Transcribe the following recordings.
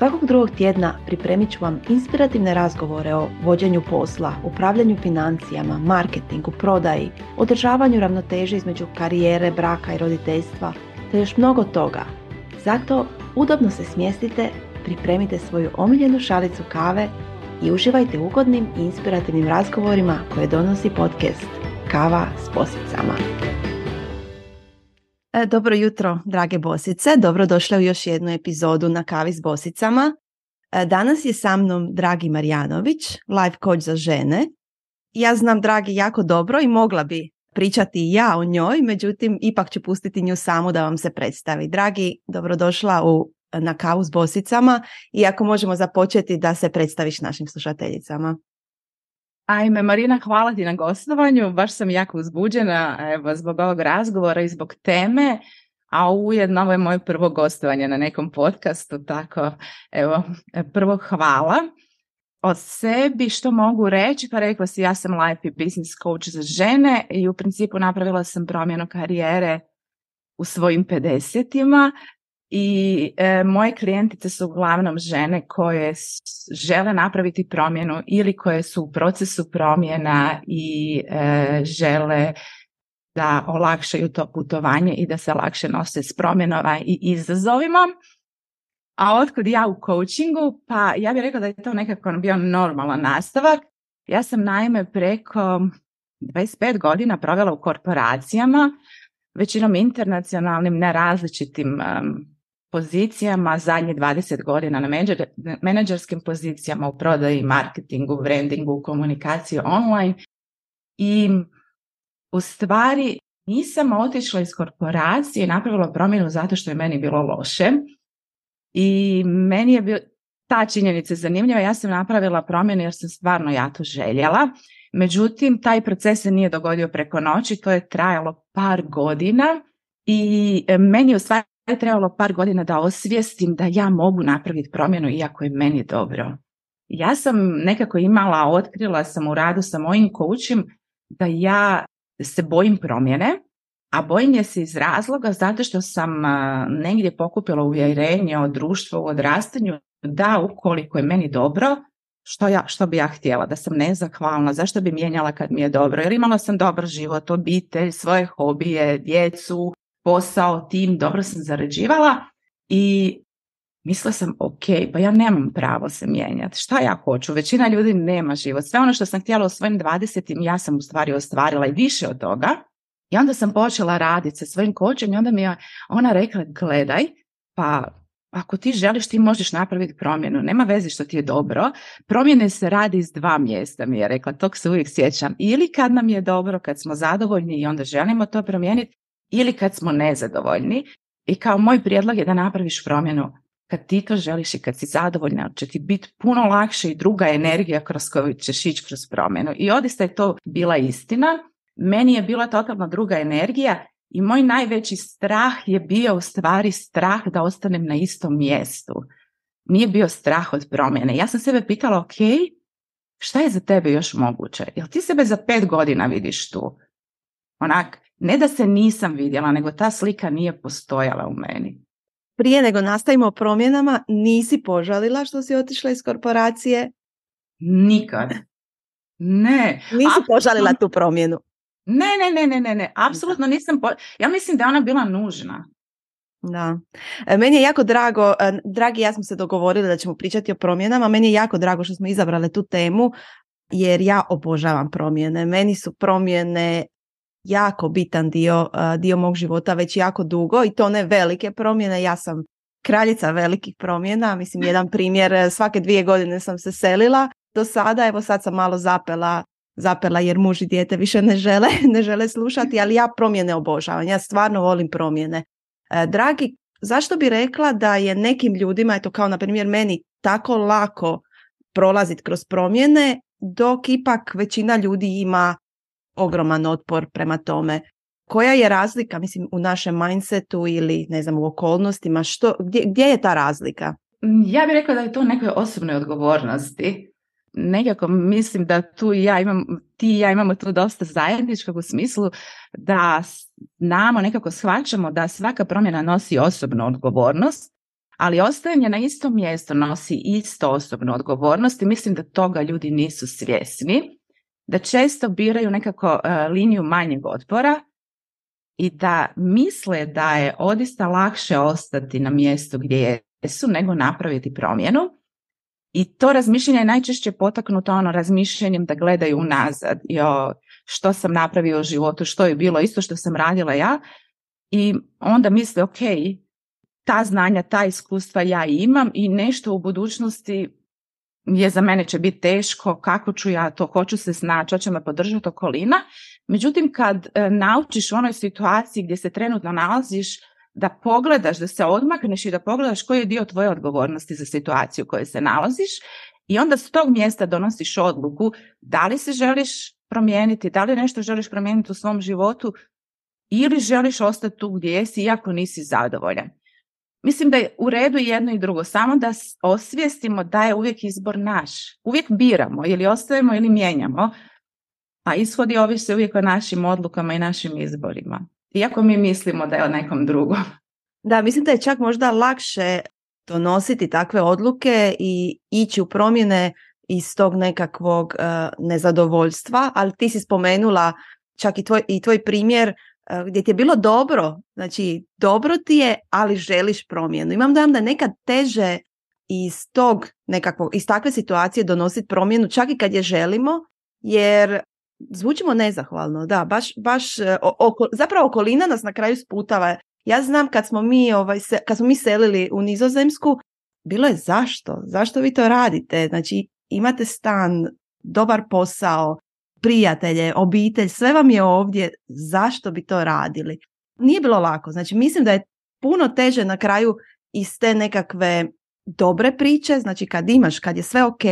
Svakog drugog tjedna pripremit ću vam inspirativne razgovore o vođenju posla, upravljanju financijama, marketingu, prodaji, održavanju ravnoteže između karijere, braka i roditeljstva, te još mnogo toga. Zato udobno se smjestite, pripremite svoju omiljenu šalicu kave i uživajte ugodnim i inspirativnim razgovorima koje donosi podcast Kava s posicama. E, dobro jutro, drage bosice. Dobrodošle u još jednu epizodu na Kavi s bosicama. E, danas je sa mnom Dragi Marjanović, life coach za žene. Ja znam Dragi jako dobro i mogla bi pričati ja o njoj, međutim ipak ću pustiti nju samu da vam se predstavi. Dragi, dobrodošla u, na Kavu s bosicama i ako možemo započeti da se predstaviš našim slušateljicama. Ajme, Marina, hvala ti na gostovanju. Baš sam jako uzbuđena evo, zbog ovog razgovora i zbog teme, a ujedno ovo je moje prvo gostovanje na nekom podcastu, tako evo, prvo hvala. O sebi što mogu reći, pa rekla si ja sam life i business coach za žene i u principu napravila sam promjenu karijere u svojim 50 i e, moje klijentice su uglavnom žene koje žele napraviti promjenu ili koje su u procesu promjena i e, žele da olakšaju to putovanje i da se lakše nose s promjenova i izazovima. A otkud ja u coachingu? Pa ja bih rekla da je to nekako bio normalan nastavak. Ja sam naime preko 25 godina provela u korporacijama, većinom internacionalnim, na različitim pozicijama zadnje 20 godina na menadžerskim pozicijama u prodaji, marketingu, brandingu, komunikaciji online i u stvari nisam otišla iz korporacije napravila promjenu zato što je meni bilo loše. I meni je bio, ta činjenica zanimljiva, ja sam napravila promjenu jer sam stvarno ja to željela, međutim taj proces se nije dogodio preko noći, to je trajalo par godina i meni je u stvari je trebalo par godina da osvijestim da ja mogu napraviti promjenu iako je meni dobro. Ja sam nekako imala, otkrila sam u radu sa mojim coachim da ja se bojim promjene, a bojim je se iz razloga zato što sam negdje pokupila uvjerenje od društva u odrastanju da ukoliko je meni dobro, što, ja, što bi ja htjela, da sam nezahvalna, zašto bi mijenjala kad mi je dobro, jer imala sam dobar život, obitelj, svoje hobije, djecu, posao, tim, dobro sam zarađivala i mislila sam, ok, pa ja nemam pravo se mijenjati. Šta ja hoću? Većina ljudi nema život. Sve ono što sam htjela u svojim 20 ja sam u stvari ostvarila i više od toga. I onda sam počela raditi sa svojim kočem i onda mi je ona rekla, gledaj, pa ako ti želiš, ti možeš napraviti promjenu. Nema veze što ti je dobro. Promjene se radi iz dva mjesta, mi je rekla. Tog se uvijek sjećam. Ili kad nam je dobro, kad smo zadovoljni i onda želimo to promijeniti, ili kad smo nezadovoljni. I kao moj prijedlog je da napraviš promjenu kad ti to želiš i kad si zadovoljna, će ti biti puno lakše i druga energija kroz koju ćeš ići kroz promjenu. I odista je to bila istina. Meni je bila totalno druga energija i moj najveći strah je bio u stvari strah da ostanem na istom mjestu. Nije bio strah od promjene. Ja sam sebe pitala, ok, šta je za tebe još moguće? Jel ti sebe za pet godina vidiš tu? Onak, ne da se nisam vidjela, nego ta slika nije postojala u meni. Prije nego nastavimo promjenama, nisi požalila što si otišla iz korporacije? Nikad. Ne. Nisi požalila tu promjenu? Ne, ne, ne, ne, ne, ne. Apsolutno nisam. Ja mislim da je ona bila nužna. Da. E, meni je jako drago, e, dragi ja smo se dogovorili da ćemo pričati o promjenama, meni je jako drago što smo izabrali tu temu jer ja obožavam promjene. Meni su promjene jako bitan dio, dio mog života već jako dugo i to ne velike promjene. Ja sam kraljica velikih promjena. Mislim, jedan primjer, e, svake dvije godine sam se selila. Do sada, evo sad sam malo zapela, zapela jer muž i dijete više ne žele, ne žele slušati, ali ja promjene obožavam. Ja stvarno volim promjene. E, dragi, zašto bi rekla da je nekim ljudima, eto kao na primjer meni, tako lako prolaziti kroz promjene, dok ipak većina ljudi ima ogroman otpor prema tome. koja je razlika, mislim, u našem mindsetu ili, ne znam, u okolnostima, što, gdje, gdje je ta razlika? Ja bih rekla da je to nekoj osobnoj odgovornosti. Nekako mislim da tu i ja imam, ti i ja imamo tu dosta zajedničkog u smislu da namo nekako shvaćamo da svaka promjena nosi osobnu odgovornost, ali ostajanje na istom mjestu nosi isto osobnu odgovornost i mislim da toga ljudi nisu svjesni, da često biraju nekako e, liniju manjeg otpora i da misle da je odista lakše ostati na mjestu gdje jesu nego napraviti promjenu. I to razmišljanje je najčešće potaknuto ono razmišljanjem da gledaju unazad i o što sam napravio u životu, što je bilo isto što sam radila ja i onda misle ok, ta znanja, ta iskustva ja imam i nešto u budućnosti je za mene će biti teško, kako ću ja to, hoću se snaći, hoće me podržati okolina. Međutim, kad e, naučiš u onoj situaciji gdje se trenutno nalaziš, da pogledaš, da se odmakneš i da pogledaš koji je dio tvoje odgovornosti za situaciju u kojoj se nalaziš i onda s tog mjesta donosiš odluku da li se želiš promijeniti, da li nešto želiš promijeniti u svom životu ili želiš ostati tu gdje jesi iako nisi zadovoljan. Mislim da je u redu jedno i drugo, samo da osvijestimo da je uvijek izbor naš. Uvijek biramo ili ostajemo ili mijenjamo, a ishodi ovise uvijek o našim odlukama i našim izborima. Iako mi mislimo da je o nekom drugom. Da, mislim da je čak možda lakše donositi takve odluke i ići u promjene iz tog nekakvog uh, nezadovoljstva, ali ti si spomenula čak i tvoj, i tvoj primjer gdje ti je bilo dobro, znači dobro ti je, ali želiš promjenu. Imam dojam da nekad teže iz tog nekakvog, iz takve situacije donositi promjenu čak i kad je želimo, jer zvučimo nezahvalno, da, baš, baš e, oko, zapravo okolina nas na kraju sputava. Ja znam kad smo mi, ovaj, se, kad smo mi selili u Nizozemsku, bilo je zašto? Zašto vi to radite? Znači, imate stan, dobar posao, prijatelje, obitelj, sve vam je ovdje, zašto bi to radili? Nije bilo lako, znači mislim da je puno teže na kraju iz te nekakve dobre priče, znači kad imaš, kad je sve ok,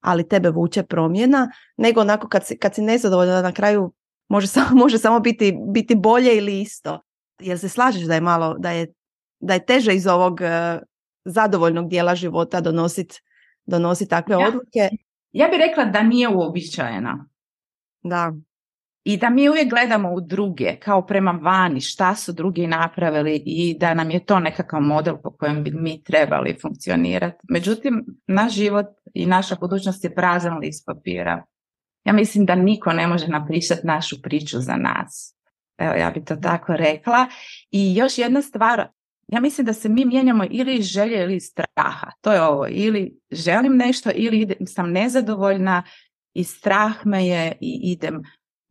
ali tebe vuče promjena, nego onako kad si, kad si nezadovoljna na kraju može samo, može samo biti, biti bolje ili isto. Jel se slažeš da je malo, da je, da je teže iz ovog uh, zadovoljnog dijela života donositi donosit takve ja, odluke? Ja bih rekla da nije uobičajena. Da i da mi uvijek gledamo u druge kao prema vani šta su drugi napravili i da nam je to nekakav model po kojem bi mi trebali funkcionirati. Međutim, naš život i naša budućnost je prazan list papira. Ja mislim da niko ne može napisati našu priču za nas. Evo, ja bi to tako rekla. I još jedna stvar, ja mislim da se mi mijenjamo ili želje ili straha. To je ovo, ili želim nešto ili sam nezadovoljna i strah me je i idem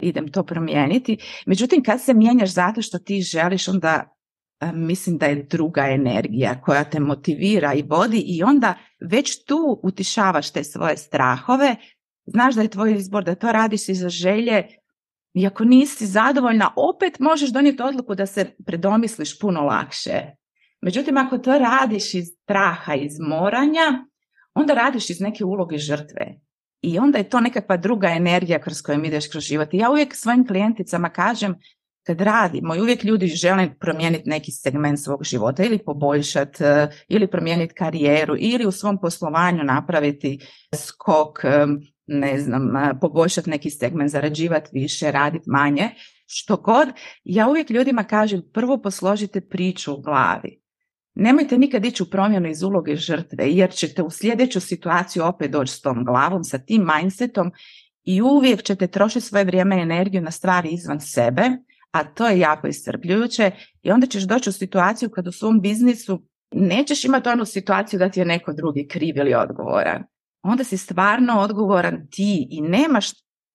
idem to promijeniti. Međutim, kad se mijenjaš zato što ti želiš, onda e, mislim da je druga energija koja te motivira i vodi i onda već tu utišavaš te svoje strahove, znaš da je tvoj izbor, da to radiš iza želje, i ako nisi zadovoljna, opet možeš donijeti odluku da se predomisliš puno lakše. Međutim, ako to radiš iz straha, iz moranja, onda radiš iz neke uloge žrtve. I onda je to nekakva druga energija kroz koju ideš kroz život. I ja uvijek svojim klijenticama kažem, kad radimo uvijek ljudi žele promijeniti neki segment svog života ili poboljšati e, ili promijeniti karijeru ili u svom poslovanju napraviti skok, e, ne znam, e, poboljšati neki segment, zarađivati više, raditi manje, što god, ja uvijek ljudima kažem prvo posložite priču u glavi. Nemojte nikad ići u promjenu iz uloge žrtve jer ćete u sljedeću situaciju opet doći s tom glavom, sa tim mindsetom i uvijek ćete trošiti svoje vrijeme i energiju na stvari izvan sebe, a to je jako iscrpljujuće i onda ćeš doći u situaciju kad u svom biznisu nećeš imati onu situaciju da ti je neko drugi kriv ili odgovoran. Onda si stvarno odgovoran ti i nemaš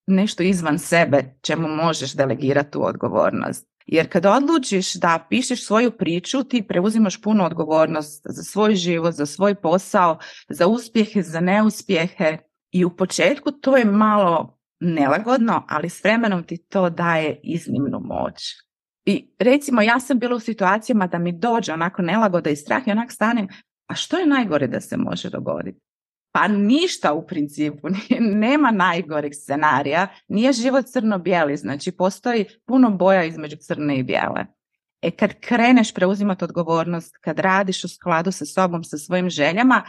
nešto izvan sebe čemu možeš delegirati tu odgovornost. Jer kad odlučiš da pišeš svoju priču, ti preuzimaš puno odgovornost za svoj život, za svoj posao, za uspjehe, za neuspjehe. I u početku to je malo nelagodno, ali s vremenom ti to daje iznimnu moć. I recimo ja sam bila u situacijama da mi dođe onako nelagoda i strah i onak stanem, a što je najgore da se može dogoditi? Pa ništa u principu, nema najgoreg scenarija, nije život crno-bijeli, znači postoji puno boja između crne i bijele. E kad kreneš preuzimati odgovornost, kad radiš u skladu sa sobom, sa svojim željama,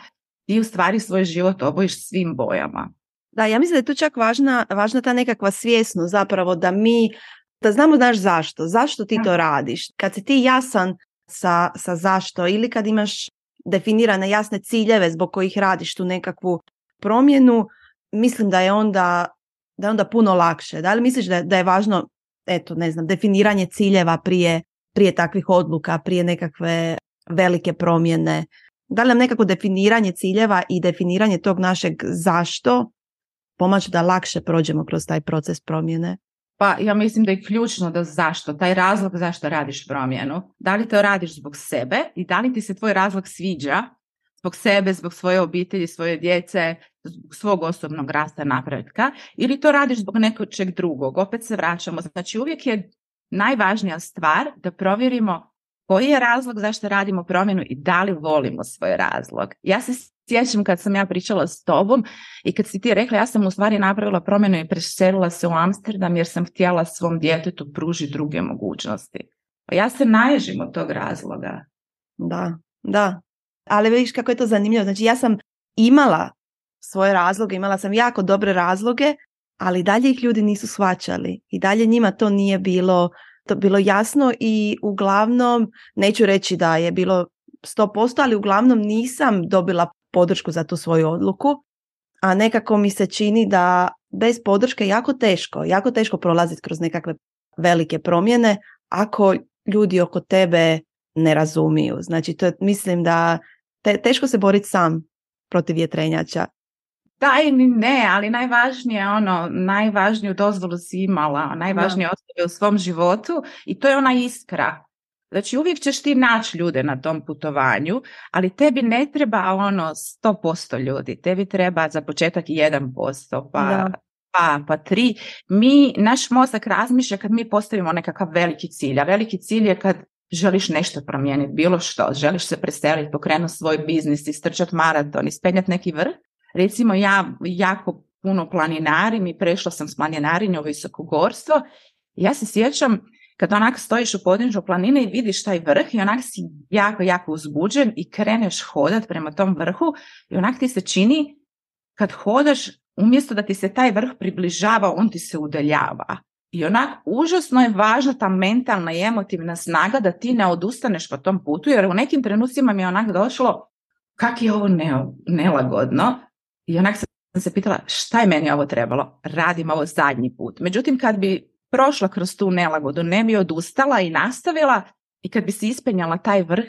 ti u stvari svoj život obojiš svim bojama. Da, ja mislim da je tu čak važna, važna ta nekakva svjesnost zapravo da mi, da znamo znaš zašto, zašto ti to radiš. Kad si ti jasan sa, sa zašto ili kad imaš definirane jasne ciljeve zbog kojih radiš tu nekakvu promjenu, mislim da je onda, da je onda puno lakše. Da li misliš da, da je važno, eto, ne znam, definiranje ciljeva prije, prije takvih odluka, prije nekakve velike promjene? Da li nam nekako definiranje ciljeva i definiranje tog našeg zašto pomaže da lakše prođemo kroz taj proces promjene? Pa ja mislim da je ključno da zašto, taj razlog zašto radiš promjenu. Da li to radiš zbog sebe i da li ti se tvoj razlog sviđa zbog sebe, zbog svoje obitelji, svoje djece, zbog svog osobnog rasta napretka ili to radiš zbog čeg drugog. Opet se vraćamo. Znači uvijek je najvažnija stvar da provjerimo koji je razlog zašto radimo promjenu i da li volimo svoj razlog. Ja se sjećam kad sam ja pričala s tobom i kad si ti rekla ja sam u stvari napravila promjenu i preselila se u Amsterdam jer sam htjela svom djetetu pružiti druge mogućnosti. Pa ja se naježim od tog razloga. Da, da. Ali vidiš kako je to zanimljivo. Znači ja sam imala svoje razloge, imala sam jako dobre razloge, ali dalje ih ljudi nisu shvaćali i dalje njima to nije bilo to bilo jasno i uglavnom, neću reći da je bilo 100%, ali uglavnom nisam dobila podršku za tu svoju odluku, a nekako mi se čini da bez podrške jako teško, jako teško prolaziti kroz nekakve velike promjene ako ljudi oko tebe ne razumiju. Znači, to mislim da te, teško se boriti sam protiv vjetrenjača. Da i ne, ali najvažnije ono, najvažniju dozvolu si imala, najvažnije osobe u svom životu i to je ona iskra. Znači uvijek ćeš ti naći ljude na tom putovanju, ali tebi ne treba ono 100% ljudi, tebi treba za početak 1%, pa pa, pa tri. Mi, naš mozak razmišlja kad mi postavimo nekakav veliki cilj, a veliki cilj je kad želiš nešto promijeniti, bilo što, želiš se preseliti, pokrenuti svoj biznis, istrčati maraton, ispenjati neki vrh. Recimo ja jako puno planinarim i prešla sam s planinarinja u visokogorstvo. Ja se sjećam kad onak stojiš u podnižu planine i vidiš taj vrh i onak si jako, jako uzbuđen i kreneš hodat prema tom vrhu i onak ti se čini kad hodaš umjesto da ti se taj vrh približava, on ti se udaljava. I onak užasno je važna ta mentalna i emotivna snaga da ti ne odustaneš po tom putu, jer u nekim trenucima mi je onak došlo kak je ovo nelagodno i onak sam se pitala šta je meni ovo trebalo, radim ovo zadnji put. Međutim, kad bi prošla kroz tu nelagodu, ne bi odustala i nastavila i kad bi se ispenjala taj vrh,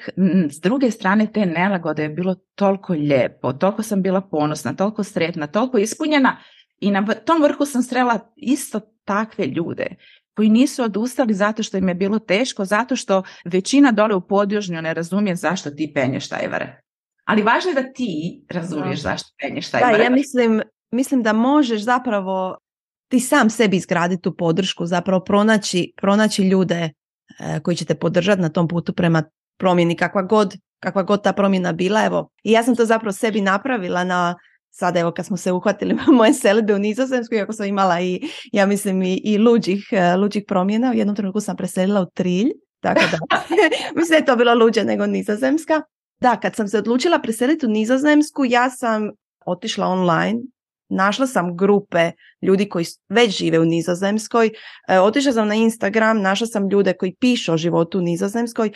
s druge strane te nelagode je bilo toliko lijepo, toliko sam bila ponosna, toliko sretna, toliko ispunjena i na tom vrhu sam srela isto takve ljude koji nisu odustali zato što im je bilo teško, zato što većina dole u podjužnju ne razumije zašto ti penješ taj vrh. Ali važno je da ti razumiješ zašto penješ taj vrh. Da, ja mislim, mislim da možeš zapravo ti sam sebi izgraditi tu podršku, zapravo pronaći, pronaći ljude e, koji će te podržati na tom putu prema promjeni kakva god, kakva god ta promjena bila. Evo, i ja sam to zapravo sebi napravila na sada evo kad smo se uhvatili moje selbe u Nizozemsku, iako sam imala i ja mislim i, i luđih, e, luđih promjena, u jednom trenutku sam preselila u Trilj, tako da mislim da je to bilo luđe nego Nizozemska. Da, kad sam se odlučila preseliti u Nizozemsku, ja sam otišla online našla sam grupe ljudi koji već žive u Nizozemskoj, e, otišla sam na Instagram, našla sam ljude koji pišu o životu u Nizozemskoj,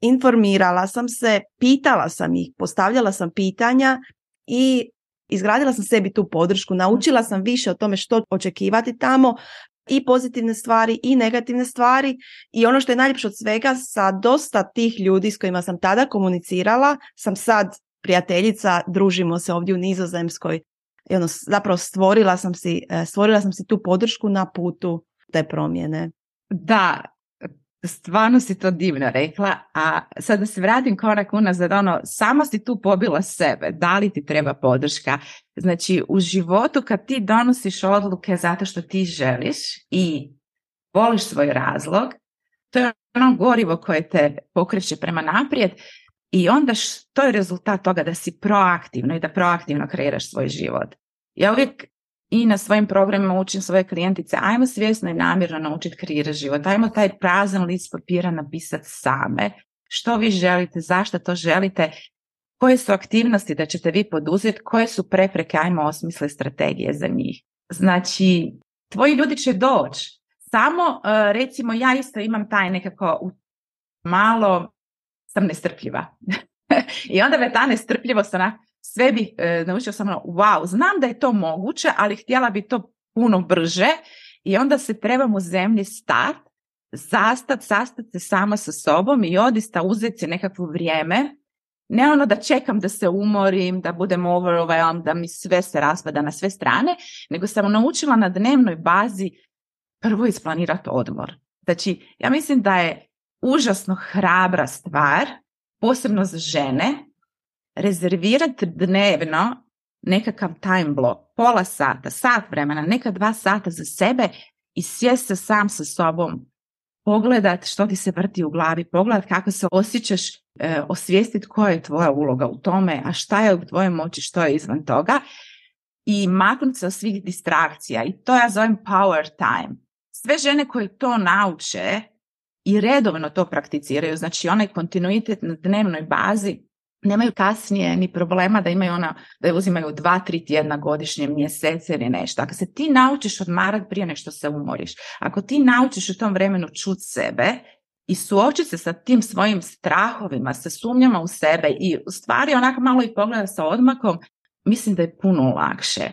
informirala sam se, pitala sam ih, postavljala sam pitanja i izgradila sam sebi tu podršku, naučila sam više o tome što očekivati tamo, i pozitivne stvari i negativne stvari. I ono što je najljepše od svega sa dosta tih ljudi s kojima sam tada komunicirala sam sad prijateljica, družimo se ovdje u Nizozemskoj i ono, zapravo stvorila sam, si, e, stvorila sam si tu podršku na putu te promjene. Da, stvarno si to divno rekla, a sad da se vratim korak unazad, ono, sama si tu pobila sebe, da li ti treba podrška? Znači, u životu kad ti donosiš odluke zato što ti želiš i voliš svoj razlog, to je ono gorivo koje te pokreće prema naprijed, I onda što je rezultat toga da si proaktivno i da proaktivno kreiraš svoj život. Ja uvijek i na svojim programima učim svoje klijentice, ajmo svjesno i namjerno naučiti kreirati život, ajmo taj prazan list papira napisati same, što vi želite, zašto to želite, koje su aktivnosti da ćete vi poduzeti, koje su prepreke, ajmo osmisle strategije za njih. Znači, tvoji ljudi će doći. Samo, e, recimo, ja isto imam taj nekako malo sam nestrpljiva. I onda me ta nestrpljivost onak, sve bi e, naučila sam ono, wow, znam da je to moguće, ali htjela bi to puno brže i onda se trebam u zemlji stat, zastat, sastat se sama sa sobom i odista uzeti se nekakvo vrijeme, ne ono da čekam da se umorim, da budem overwhelmed, da mi sve se raspada na sve strane, nego sam naučila na dnevnoj bazi prvo isplanirati odmor. Znači, ja mislim da je užasno hrabra stvar, posebno za žene, rezervirati dnevno nekakav time block, pola sata, sat vremena, neka dva sata za sebe i sjesti se sam sa sobom, pogledat što ti se vrti u glavi, pogledat kako se osjećaš, e, osvijestiti koja je tvoja uloga u tome, a šta je u tvojoj moći, što je izvan toga i maknuti se od svih distrakcija i to ja zovem power time. Sve žene koje to nauče i redovno to prakticiraju, znači onaj kontinuitet na dnevnoj bazi, nemaju kasnije ni problema da imaju ona, da je uzimaju dva, tri tjedna godišnje, mjesece ili nešto. Ako se ti naučiš odmarati prije nešto se umoriš, ako ti naučiš u tom vremenu čut sebe i suočiti se sa tim svojim strahovima, sa sumnjama u sebe i u stvari onako malo i pogleda sa odmakom, mislim da je puno lakše.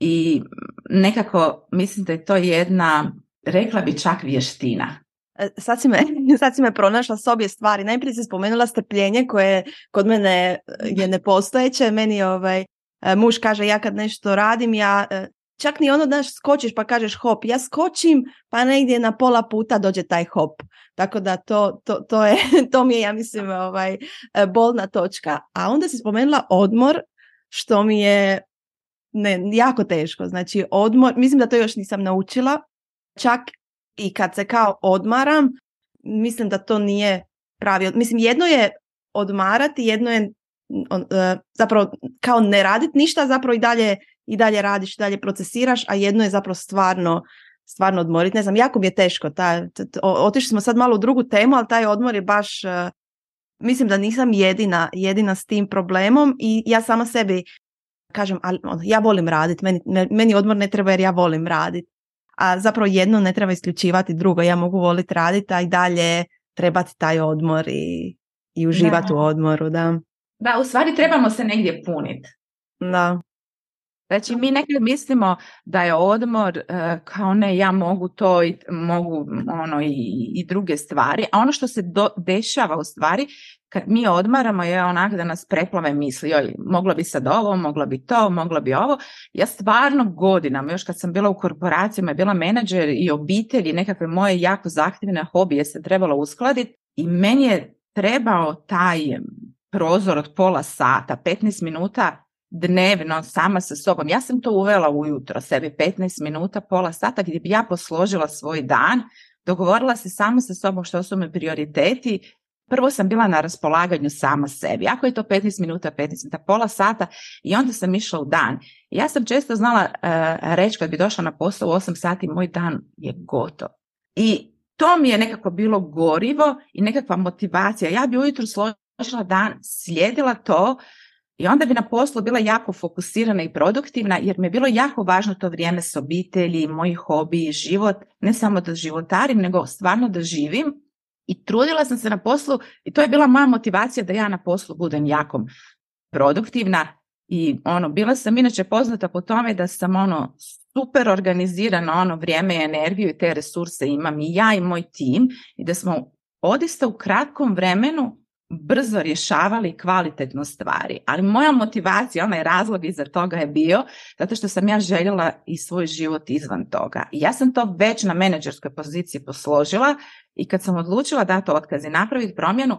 I nekako mislim da je to jedna, rekla bi čak vještina sad si, me, sad si me pronašla s obje stvari. Najprije si spomenula strpljenje koje kod mene e, je nepostojeće. Meni ovaj, e, muž kaže ja kad nešto radim, ja čak ni ono da skočiš pa kažeš hop, ja skočim pa negdje na pola puta dođe taj hop. Tako da to, to, to, je, to mi je, ja mislim, ovaj, bolna točka. A onda si spomenula odmor, što mi je ne, jako teško. Znači odmor, mislim da to još nisam naučila. Čak i kad se kao odmaram, mislim da to nije pravi. Mislim, jedno je odmarati, jedno je e, zapravo kao ne raditi ništa, zapravo i dalje, i dalje radiš, i dalje procesiraš, a jedno je zapravo stvarno stvarno odmoriti. Ne znam, jako mi je teško. Ta, otišli smo sad malo u drugu temu, ali taj odmor je baš, e, mislim da nisam jedina, jedina s tim problemom i ja sama sebi kažem, ali ono, ja volim raditi, meni, meni odmor ne treba jer ja volim raditi a zapravo jedno ne treba isključivati drugo. Ja mogu voliti raditi, a i dalje trebati taj odmor i, i uživati u odmoru. Da. da, u stvari trebamo se negdje puniti. Da. Znači mi nekad mislimo da je odmor uh, kao ne ja mogu to i mogu ono i, i druge stvari, a ono što se do, dešava u stvari kad mi odmaramo je onak da nas preplave misli, joj, moglo bi sad ovo, moglo bi to, moglo bi ovo. Ja stvarno godinama, još kad sam bila u korporacijama, bila menadžer i obitelji, nekakve moje jako zahtjevne hobije se trebalo uskladiti i meni je trebao taj prozor od pola sata, 15 minuta dnevno sama sa sobom. Ja sam to uvela ujutro, sebi 15 minuta, pola sata gdje bi ja posložila svoj dan, dogovorila se sama sa sobom što su mi prioriteti. Prvo sam bila na raspolaganju sama sebi. Ako je to 15 minuta, 15 minuta, pola sata i onda sam išla u dan. Ja sam često znala uh, reći kad bi došla na posao u 8 sati, moj dan je gotov. I to mi je nekako bilo gorivo i nekakva motivacija. Ja bi ujutro složila dan, slijedila to, i onda bi na poslu bila jako fokusirana i produktivna jer mi je bilo jako važno to vrijeme s obitelji, moji hobi, život, ne samo da životarim, nego stvarno da živim. I trudila sam se na poslu i to je bila moja motivacija da ja na poslu budem jako produktivna. I ono, bila sam inače poznata po tome da sam ono super organizirana ono vrijeme i energiju i te resurse imam i ja i moj tim i da smo odista u kratkom vremenu brzo rješavali kvalitetno stvari. Ali moja motivacija, onaj razlog iza toga je bio zato što sam ja željela i svoj život izvan toga. I ja sam to već na menadžerskoj poziciji posložila i kad sam odlučila dati otkaz i napraviti promjenu,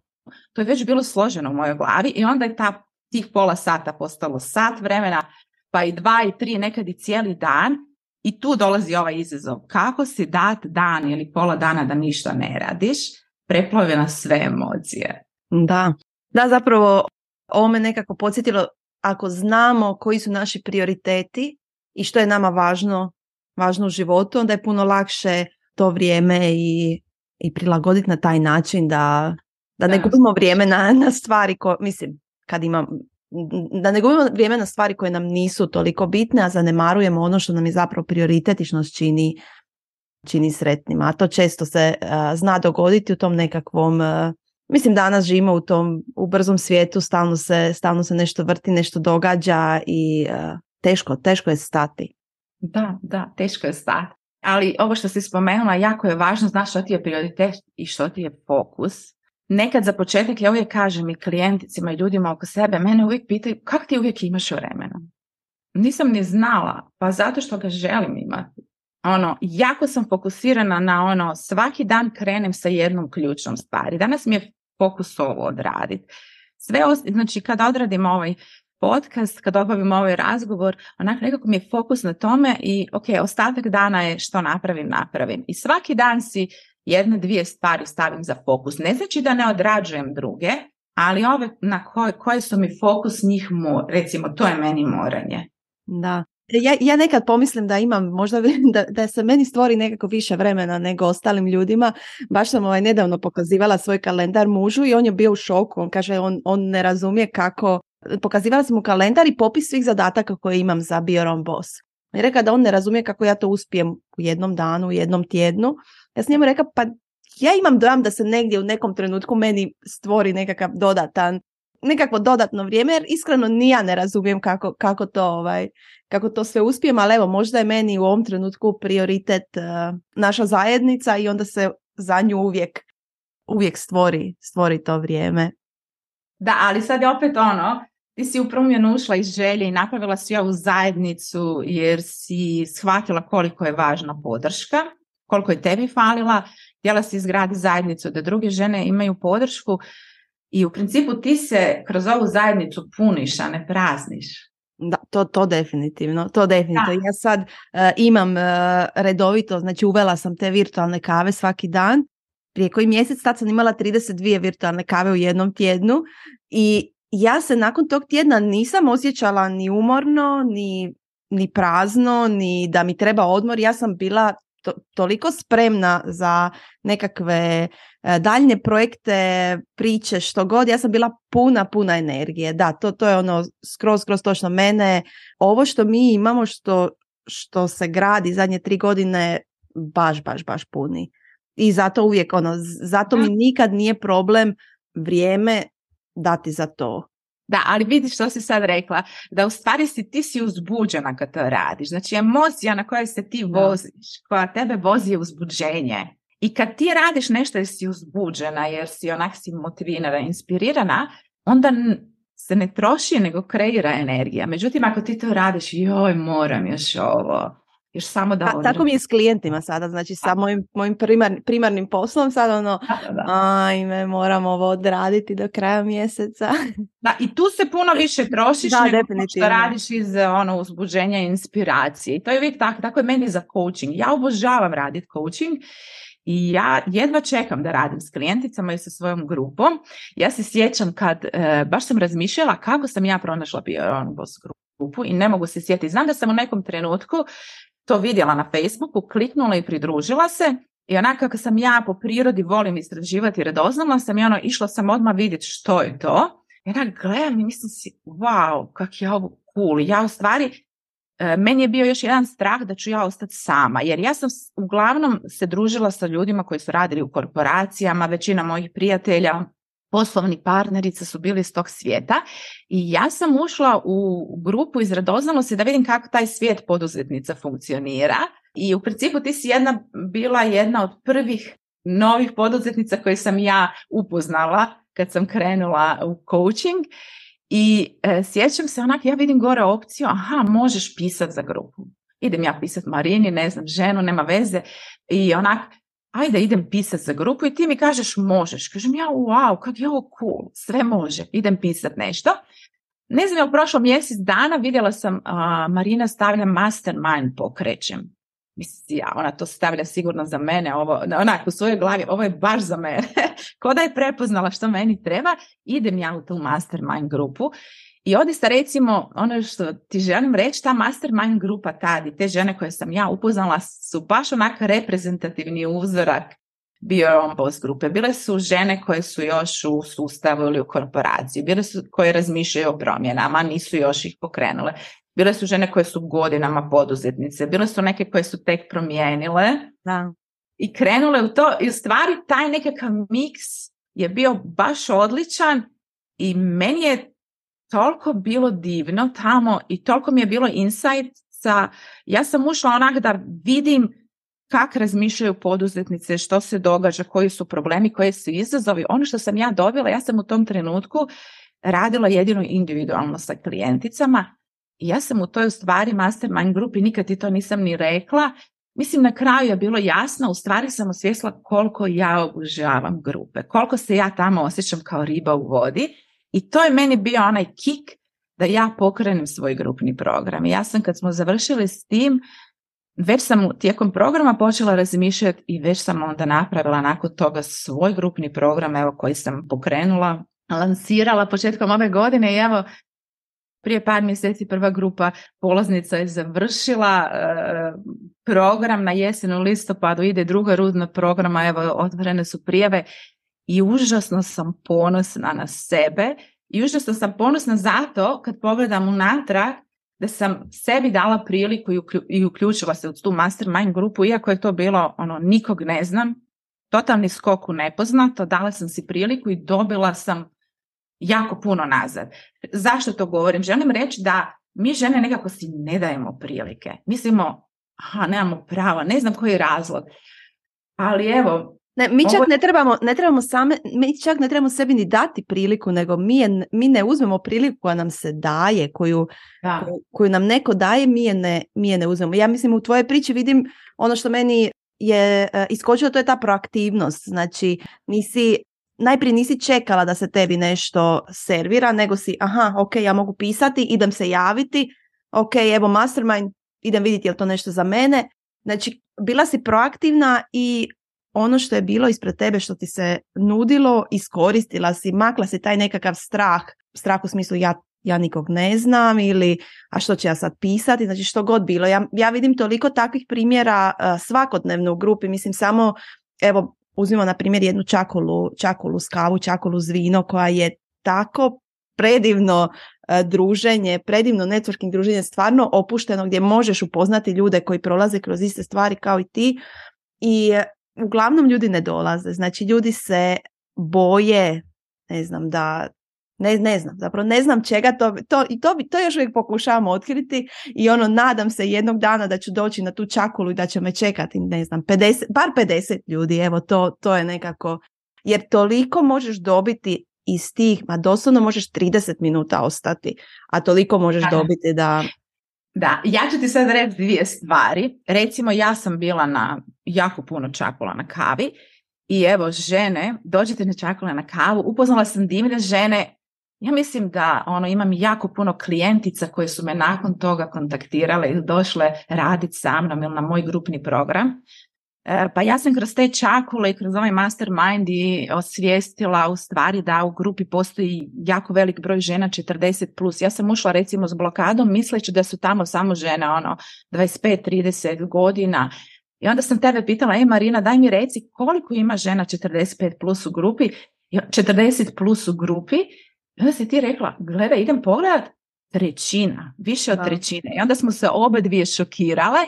to je već bilo složeno u mojoj glavi i onda je ta tih pola sata postalo sat vremena, pa i dva i tri, nekad i cijeli dan i tu dolazi ovaj izazov. Kako si dat dan ili pola dana da ništa ne radiš, preplove na sve emocije. Da. Da, zapravo ovo me nekako podsjetilo, ako znamo koji su naši prioriteti i što je nama važno, važno u životu, onda je puno lakše to vrijeme i, i prilagoditi na taj način da, da ne gubimo vrijeme na, na stvari koje, mislim, kad imam, da ne gubimo vrijeme na stvari koje nam nisu toliko bitne, a zanemarujemo ono što nam je zapravo prioritet i što nas čini, čini sretnima. A to često se zna dogoditi u tom nekakvom Mislim, danas živimo u tom u brzom svijetu, stalno se, stalno se nešto vrti, nešto događa i teško, teško je stati. Da, da, teško je stati. Ali ovo što si spomenula, jako je važno, znaš što ti je prioritet i što ti je fokus. Nekad za početak ja uvijek kažem i klijenticima i ljudima oko sebe, mene uvijek pitaju kako ti uvijek imaš vremena? Nisam ni znala, pa zato što ga želim imati. Ono, jako sam fokusirana na ono, svaki dan krenem sa jednom ključnom stvari. Danas mi je fokus ovo odraditi. Sve, znači kada odradimo ovaj podcast, kad obavim ovaj razgovor, onako nekako mi je fokus na tome i ok, ostatak dana je što napravim, napravim. I svaki dan si jedne, dvije stvari stavim za fokus. Ne znači da ne odrađujem druge, ali ove na koje, koje su mi fokus njih, recimo, to je meni moranje. Da. Ja, ja nekad pomislim da imam možda da, da se meni stvori nekako više vremena nego ostalim ljudima. Baš sam ovaj nedavno pokazivala svoj kalendar mužu i on je bio u šoku. On kaže on, on ne razumije kako pokazivala sam mu kalendar i popis svih zadataka koje imam za Bioron Boss. I rekao da on ne razumije kako ja to uspijem u jednom danu, u jednom tjednu. Ja sam njemu rekao, pa ja imam dojam da se negdje u nekom trenutku meni stvori nekakav dodatan, nekakvo dodatno vrijeme, jer iskreno ni ja ne razumijem kako, kako, to, ovaj, kako to sve uspijem, ali evo možda je meni u ovom trenutku prioritet uh, naša zajednica i onda se za nju uvijek, uvijek stvori, stvori to vrijeme. Da, ali sad je opet ono, ti si u promjenu ušla iz želje i napravila si ovu zajednicu jer si shvatila koliko je važna podrška, koliko je tebi falila, htjela si izgraditi zajednicu da druge žene imaju podršku i u principu ti se kroz ovu zajednicu puniš, a ne prazniš. Da, to, to definitivno, to definitivno. Ja sad uh, imam uh, redovito, znači uvela sam te virtualne kave svaki dan. Prije koji mjesec tad sam imala 32 virtualne kave u jednom tjednu i ja se nakon tog tjedna nisam osjećala ni umorno, ni, ni prazno, ni da mi treba odmor. Ja sam bila toliko spremna za nekakve e, daljne projekte, priče, što god. Ja sam bila puna, puna energije. Da, to, to je ono skroz, skroz točno mene. Ovo što mi imamo, što, što se gradi zadnje tri godine, baš, baš, baš puni. I zato uvijek, ono, zato mi nikad nije problem vrijeme dati za to. Da, ali vidiš što si sad rekla, da u stvari si ti si uzbuđena kad to radiš. Znači emocija na kojoj se ti voziš, koja tebe vozi je uzbuđenje. I kad ti radiš nešto jer si uzbuđena, jer si onak si motivirana, inspirirana, onda se ne troši nego kreira energija. Međutim, ako ti to radiš, joj, moram još ovo, još samo da... Pa, tako mi je s klijentima sada, znači sa mojim, mojim primarnim poslom sad ono, ajme, moram ovo odraditi do kraja mjeseca. Da, i tu se puno više trošiš da, nego što radiš iz ono, uzbuđenja i inspiracije. I to je uvijek tako, tako je meni za coaching. Ja obožavam raditi coaching i ja jedva čekam da radim s klijenticama i sa svojom grupom. Ja se sjećam kad, e, baš sam razmišljala kako sam ja pronašla bio on boss grupu i ne mogu se sjetiti. Znam da sam u nekom trenutku to vidjela na Facebooku, kliknula i pridružila se i onako kako sam ja po prirodi volim istraživati i redoznala sam i ono išla sam odmah vidjeti što je to. I onak gledam i mislim si, wow, kak je ovo cool. Ja u stvari, meni je bio još jedan strah da ću ja ostati sama, jer ja sam uglavnom se družila sa ljudima koji su radili u korporacijama, većina mojih prijatelja poslovni partnerice su bili iz tog svijeta i ja sam ušla u grupu iz radoznalosti da vidim kako taj svijet poduzetnica funkcionira i u principu ti si jedna, bila jedna od prvih novih poduzetnica koje sam ja upoznala kad sam krenula u coaching i e, sjećam se onak, ja vidim gore opciju, aha, možeš pisati za grupu. Idem ja pisat Marini, ne znam, ženu, nema veze i onak, ajde idem pisat za grupu i ti mi kažeš možeš. Kažem ja wow, kak je ovo cool, sve može, idem pisat nešto. Ne znam, u prošlom mjesec dana vidjela sam Marina stavlja mastermind pokrećem. Mislim, ja, ona to stavlja sigurno za mene, ovo, onak u svojoj glavi, ovo je baš za mene. Ko da je prepoznala što meni treba, idem ja u tu mastermind grupu i odista recimo, ono što ti želim reći, ta mastermind grupa tad i te žene koje sam ja upoznala su baš onak reprezentativni uzorak bio on boss grupe. Bile su žene koje su još u sustavu ili u korporaciji, bile su koje razmišljaju o promjenama, nisu još ih pokrenule. Bile su žene koje su godinama poduzetnice, bile su neke koje su tek promijenile da. i krenule u to i u stvari taj nekakav miks je bio baš odličan i meni je toliko bilo divno tamo i toliko mi je bilo insight sa, ja sam ušla onak da vidim kak razmišljaju poduzetnice, što se događa, koji su problemi, koji su izazovi. Ono što sam ja dobila, ja sam u tom trenutku radila jedino individualno sa klijenticama ja sam u toj stvari mastermind grupi, nikad ti to nisam ni rekla, Mislim, na kraju je bilo jasno, u stvari sam osvjesla koliko ja obožavam grupe, koliko se ja tamo osjećam kao riba u vodi i to je meni bio onaj kik da ja pokrenem svoj grupni program. Ja sam kad smo završili s tim, već sam tijekom programa počela razmišljati i već sam onda napravila nakon toga svoj grupni program evo koji sam pokrenula, lansirala početkom ove godine i evo prije par mjeseci prva grupa polaznica je završila e, program na jesen u listopadu, ide druga rudna programa, evo otvorene su prijave i užasno sam ponosna na sebe i užasno sam ponosna zato kad pogledam unatrag da sam sebi dala priliku i uključila se u tu mastermind grupu, iako je to bilo ono nikog ne znam, totalni skok u nepoznato, dala sam si priliku i dobila sam jako puno nazad. Zašto to govorim? Želim reći da mi žene nekako si ne dajemo prilike. Mislimo, aha, nemamo prava, ne znam koji je razlog. Ali evo, ne, mi čak ne trebamo, ne trebamo same, mi čak ne trebamo sebi ni dati priliku, nego mi, je, mi ne uzmemo priliku koja nam se daje, koju, koju, nam neko daje, mi je, ne, mi je ne uzmemo. Ja mislim u tvojoj priči vidim ono što meni je uh, iskočilo, to je ta proaktivnost. Znači, nisi, najprije nisi čekala da se tebi nešto servira, nego si, aha, ok, ja mogu pisati, idem se javiti, ok, evo mastermind, idem vidjeti je li to nešto za mene. Znači, bila si proaktivna i ono što je bilo ispred tebe što ti se nudilo, iskoristila si, makla si taj nekakav strah, strah u smislu ja, ja nikog ne znam ili a što ću ja sad pisati, znači što god bilo. Ja, ja vidim toliko takvih primjera uh, svakodnevno u grupi, mislim samo, evo uzmimo na primjer jednu čakolu, čakolu s kavu, čakolu s vino koja je tako predivno druženje, predivno networking druženje, stvarno opušteno gdje možeš upoznati ljude koji prolaze kroz iste stvari kao i ti i uglavnom ljudi ne dolaze. Znači ljudi se boje, ne znam, da ne, ne znam, zapravo ne znam čega to, to, i to, to još uvijek pokušavamo otkriti i ono nadam se jednog dana da ću doći na tu čakulu i da će me čekati, ne znam, 50, bar 50 ljudi, evo to, to je nekako, jer toliko možeš dobiti iz tih, ma doslovno možeš 30 minuta ostati, a toliko možeš dobiti da... Da, ja ću ti sad reći dvije stvari. Recimo, ja sam bila na jako puno čakula na kavi i evo, žene, dođete na čakula na kavu, upoznala sam divne žene, ja mislim da ono imam jako puno klijentica koje su me nakon toga kontaktirale ili došle raditi sa mnom ili na moj grupni program. E, pa ja sam kroz te čakule i kroz ovaj mastermind i osvijestila u stvari da u grupi postoji jako velik broj žena 40 plus. Ja sam ušla recimo s blokadom misleći da su tamo samo žene ono 25-30 godina. I onda sam tebe pitala, e Marina daj mi reci koliko ima žena 45 plus u grupi, 40 plus u grupi. I onda si ti rekla, gledaj idem pogledat, trećina, više od trećine. I onda smo se obe dvije šokirale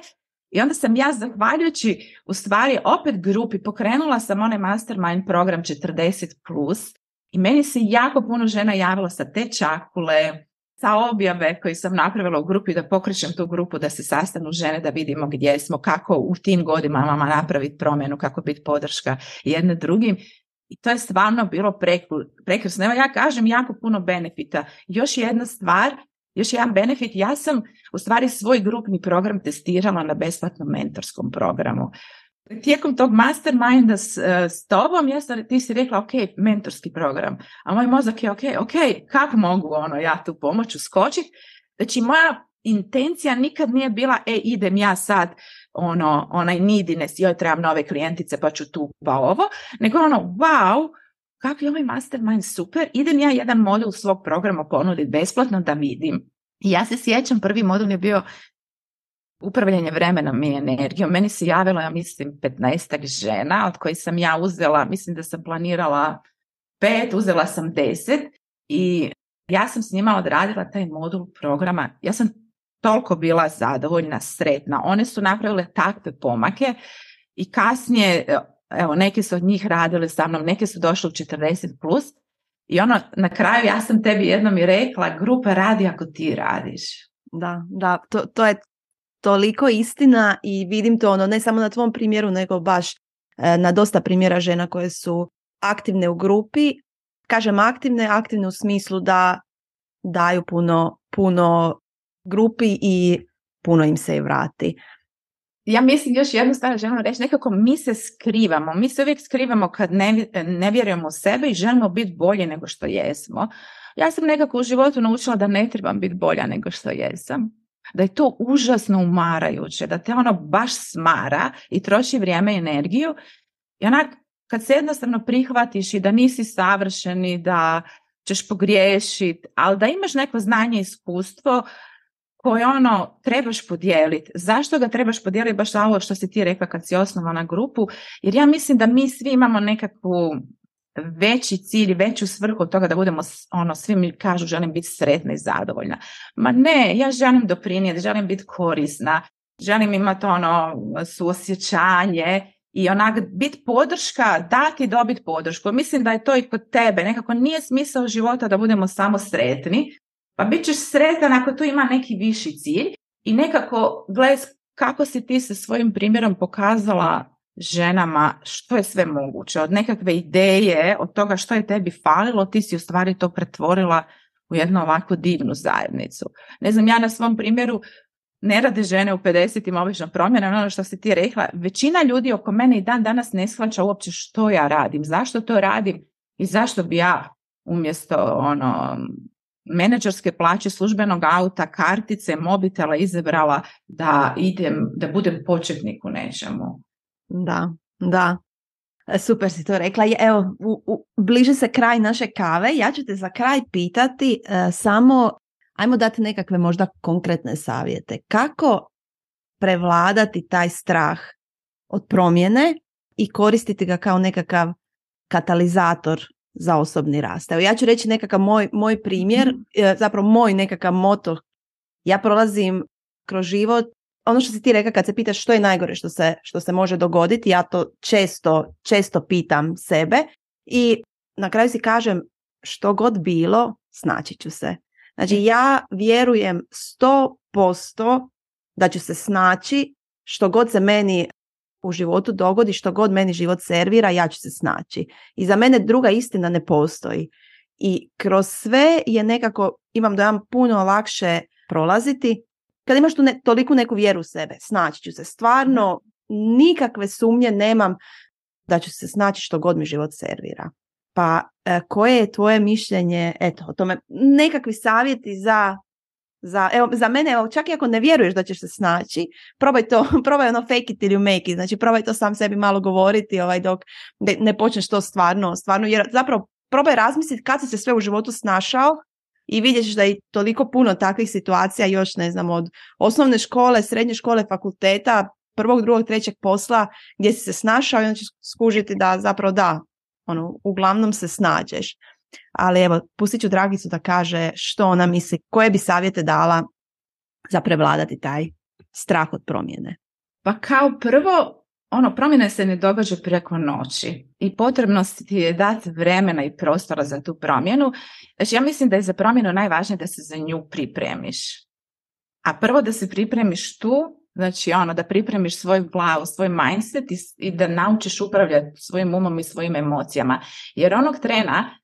i onda sam ja zahvaljujući u stvari opet grupi pokrenula sam onaj mastermind program 40 plus i meni se jako puno žena javilo sa te čakule, sa objave koje sam napravila u grupi da pokrećem tu grupu da se sastanu žene da vidimo gdje smo, kako u tim godinama napraviti promjenu, kako biti podrška jedne drugim. I to je stvarno bilo prekrasno. Evo ja kažem jako puno benefita. Još jedna stvar, još jedan benefit, ja sam u stvari svoj grupni program testirala na besplatnom mentorskom programu. Tijekom tog masterminda s, e, s tobom, ja sam, ti si rekla, ok, mentorski program, a moj mozak je, ok, ok, kako mogu ono, ja tu pomoć uskočiti? Znači, moja intencija nikad nije bila, e, idem ja sad ono, onaj neediness, joj trebam nove klijentice pa ću tu pa ovo, nego ono, wow, kako je ovaj mastermind super, idem ja jedan modul svog programa ponuditi besplatno da vidim. I ja se sjećam, prvi modul je bio upravljanje vremenom i energijom. Meni se javilo, ja mislim, 15 žena, od kojih sam ja uzela, mislim da sam planirala pet, uzela sam deset i ja sam s njima odradila taj modul programa. Ja sam toliko bila zadovoljna, sretna. One su napravile takve pomake i kasnije, evo, neke su od njih radile sa mnom, neke su došle u 40+, plus i ono, na kraju ja sam tebi jednom i rekla, grupa radi ako ti radiš. Da, da, to, to je toliko istina i vidim to ono ne samo na tvom primjeru nego baš e, na dosta primjera žena koje su aktivne u grupi. Kažem aktivne, aktivne u smislu da daju puno, puno grupi i puno im se i vrati. Ja mislim još jednu stvar želim reći, nekako mi se skrivamo, mi se uvijek skrivamo kad ne, ne vjerujemo u sebe i želimo biti bolje nego što jesmo. Ja sam nekako u životu naučila da ne trebam biti bolja nego što jesam da je to užasno umarajuće, da te ono baš smara i troši vrijeme i energiju. I onak, kad se jednostavno prihvatiš i da nisi savršeni, da ćeš pogriješiti, ali da imaš neko znanje i iskustvo koje ono trebaš podijeliti. Zašto ga trebaš podijeliti baš ovo što si ti rekla kad si osnovala grupu? Jer ja mislim da mi svi imamo nekakvu veći cilj, veću svrhu od toga da budemo, ono, svi mi kažu želim biti sretna i zadovoljna. Ma ne, ja želim doprinijeti, želim biti korisna, želim imati ono suosjećanje i onak biti podrška, dati i dobiti podršku. Mislim da je to i kod tebe. Nekako nije smisao života da budemo samo sretni, pa bit ćeš sretan ako tu ima neki viši cilj i nekako gledaj kako si ti sa svojim primjerom pokazala ženama što je sve moguće. Od nekakve ideje, od toga što je tebi falilo, ti si u stvari to pretvorila u jednu ovako divnu zajednicu. Ne znam, ja na svom primjeru ne rade žene u 50-im obično promjene, ono što si ti rekla, većina ljudi oko mene i dan danas ne shvaća uopće što ja radim, zašto to radim i zašto bi ja umjesto ono menadžerske plaće službenog auta, kartice, mobitela izabrala da idem, da budem početnik u nečemu. Da, da. E, super si to rekla. Evo, u, u, bliže se kraj naše kave. Ja ću te za kraj pitati e, samo, ajmo dati nekakve možda konkretne savjete. Kako prevladati taj strah od promjene i koristiti ga kao nekakav katalizator za osobni rast. Evo ja ću reći nekakav moj, moj primjer, mhm. e, zapravo moj nekakav moto. Ja prolazim kroz život ono što si ti rekao kad se pitaš što je najgore što se, što se može dogoditi, ja to često, često pitam sebe i na kraju si kažem što god bilo, snaći ću se. Znači ja vjerujem sto posto da ću se snaći što god se meni u životu dogodi, što god meni život servira, ja ću se snaći. I za mene druga istina ne postoji. I kroz sve je nekako, imam dojam puno lakše prolaziti kad imaš tu ne, toliku neku vjeru u sebe, snaći ću se. Stvarno, nikakve sumnje nemam da ću se snaći što god mi život servira. Pa e, koje je tvoje mišljenje, eto, o tome, nekakvi savjeti za, za, evo, za mene, evo, čak i ako ne vjeruješ da ćeš se snaći, probaj to, probaj ono fake it ili make it, znači probaj to sam sebi malo govoriti ovaj, dok ne počneš to stvarno, stvarno, jer zapravo probaj razmisliti kad si se sve u životu snašao i vidjet ćeš da je toliko puno takvih situacija još ne znam od osnovne škole, srednje škole, fakulteta, prvog, drugog, trećeg posla gdje si se snašao i onda ćeš skužiti da zapravo da, ono, uglavnom se snađeš. Ali evo, pustit ću Dragicu da kaže što ona misli, koje bi savjete dala za prevladati taj strah od promjene. Pa kao prvo, ono, promjene se ne događa preko noći i potrebno ti je dati vremena i prostora za tu promjenu. Znači, ja mislim da je za promjenu najvažnije da se za nju pripremiš. A prvo da se pripremiš tu, znači ono, da pripremiš svoju glavu, svoj mindset i, i da naučiš upravljati svojim umom i svojim emocijama. Jer onog trena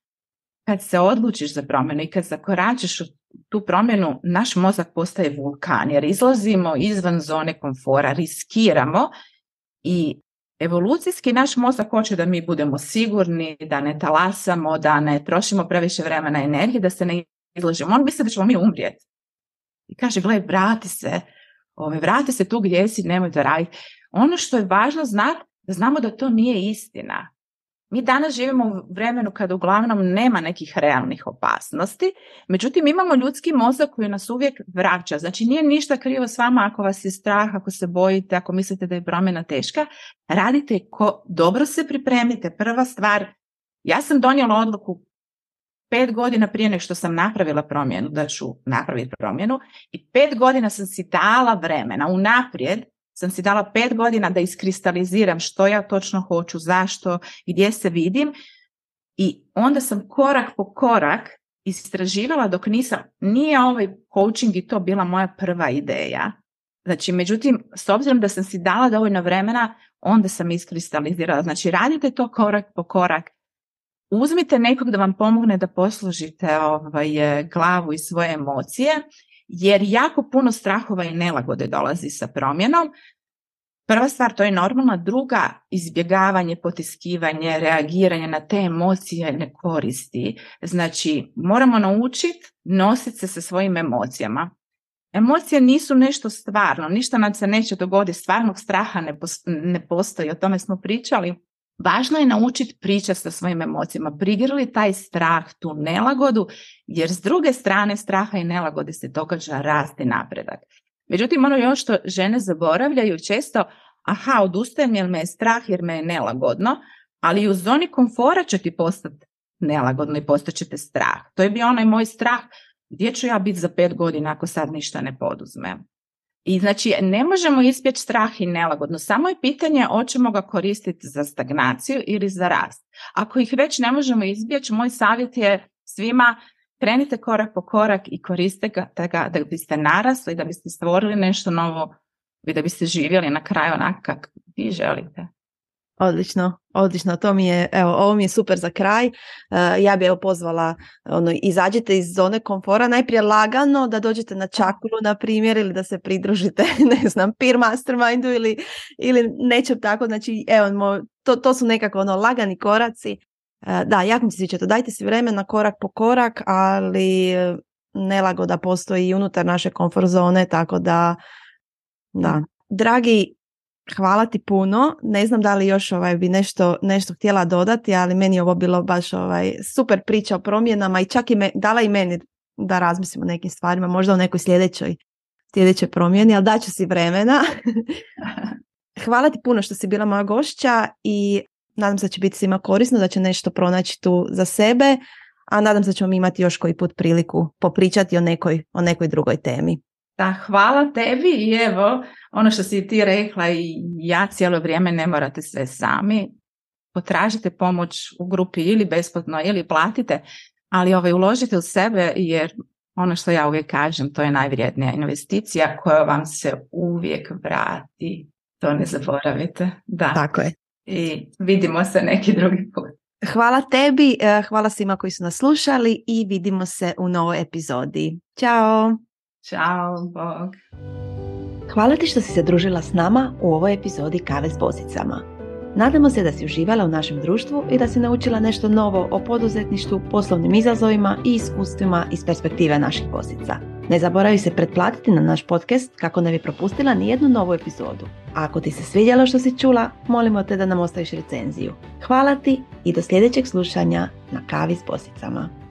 kad se odlučiš za promjenu i kad zakoračiš u tu promjenu, naš mozak postaje vulkan jer izlazimo izvan zone komfora, riskiramo i evolucijski naš mozak hoće da mi budemo sigurni, da ne talasamo, da ne trošimo previše vremena i energije, da se ne izlažemo. On misli da ćemo mi umrijeti. I kaže, gle, vrati se, Ove, vrati se tu gdje si, nemoj to raditi. Ono što je važno znati, da znamo da to nije istina. Mi danas živimo u vremenu kada uglavnom nema nekih realnih opasnosti, međutim imamo ljudski mozak koji nas uvijek vraća. Znači nije ništa krivo s vama ako vas je strah, ako se bojite, ako mislite da je promjena teška. Radite ko dobro se pripremite. Prva stvar, ja sam donijela odluku pet godina prije nego što sam napravila promjenu, da ću napraviti promjenu i pet godina sam si dala vremena unaprijed sam si dala pet godina da iskristaliziram što ja točno hoću, zašto, gdje se vidim i onda sam korak po korak istraživala dok nisam, nije ovaj coaching i to bila moja prva ideja. Znači, međutim, s obzirom da sam si dala dovoljno vremena, onda sam iskristalizirala. Znači, radite to korak po korak. Uzmite nekog da vam pomogne da poslužite ovaj, glavu i svoje emocije jer jako puno strahova i nelagode dolazi sa promjenom. Prva stvar, to je normalna, druga, izbjegavanje, potiskivanje, reagiranje na te emocije ne koristi. Znači, moramo naučiti nositi se sa svojim emocijama. Emocije nisu nešto stvarno, ništa nam se neće dogoditi, stvarnog straha ne postoji, o tome smo pričali, Važno je naučiti pričati sa svojim emocijama, prigrli taj strah, tu nelagodu, jer s druge strane straha i nelagode se događa rasti napredak. Međutim, ono još što žene zaboravljaju često, aha, odustajem jer me je strah jer me je nelagodno, ali u zoni komfora će ti postati nelagodno i postaćete strah. To je bio onaj moj strah, gdje ću ja biti za pet godina ako sad ništa ne poduzmem. I znači ne možemo ispjeći strah i nelagodno, samo je pitanje hoćemo ga koristiti za stagnaciju ili za rast. Ako ih već ne možemo izbjeći, moj savjet je svima krenite korak po korak i koriste ga, da biste narasli, da biste stvorili nešto novo i da biste živjeli na kraju onako kako vi želite. Odlično, odlično, to mi je, evo, ovo mi je super za kraj. Uh, ja bi evo pozvala, ono, izađite iz zone komfora, najprije lagano da dođete na čakulu, na primjer, ili da se pridružite, ne znam, peer mastermindu ili, ili nečem tako, znači, evo, to, to su nekako ono lagani koraci. Uh, da, jak mi se sviđa to, dajte si vremena korak po korak, ali nelagoda postoji i unutar naše komfort zone, tako da, da. Dragi Hvala ti puno. Ne znam da li još ovaj bi nešto, nešto htjela dodati, ali meni je ovo bilo baš ovaj super priča o promjenama i čak i me, dala i meni da razmislimo o nekim stvarima, možda o nekoj sljedećoj, sljedećoj promjeni, ali daću si vremena. Hvala ti puno što si bila moja gošća i nadam se da će biti svima korisno, da će nešto pronaći tu za sebe, a nadam se da ćemo imati još koji put priliku popričati o nekoj, o nekoj drugoj temi. Da, hvala tebi i evo, ono što si ti rekla i ja cijelo vrijeme ne morate sve sami. Potražite pomoć u grupi ili besplatno ili platite, ali ovaj, uložite u sebe jer ono što ja uvijek kažem, to je najvrijednija investicija koja vam se uvijek vrati. To ne zaboravite. Da. Tako je. I vidimo se neki drugi put. Hvala tebi, eh, hvala svima koji su nas slušali i vidimo se u novoj epizodi. Ćao! Ćao, Bog. Hvala ti što si se družila s nama u ovoj epizodi Kave s bosicama. Nadamo se da si uživala u našem društvu i da si naučila nešto novo o poduzetništvu, poslovnim izazovima i iskustvima iz perspektive naših bosica. Ne zaboravi se pretplatiti na naš podcast kako ne bi propustila ni jednu novu epizodu. A ako ti se svidjelo što si čula, molimo te da nam ostaviš recenziju. Hvala ti i do sljedećeg slušanja na Kavi s bosicama.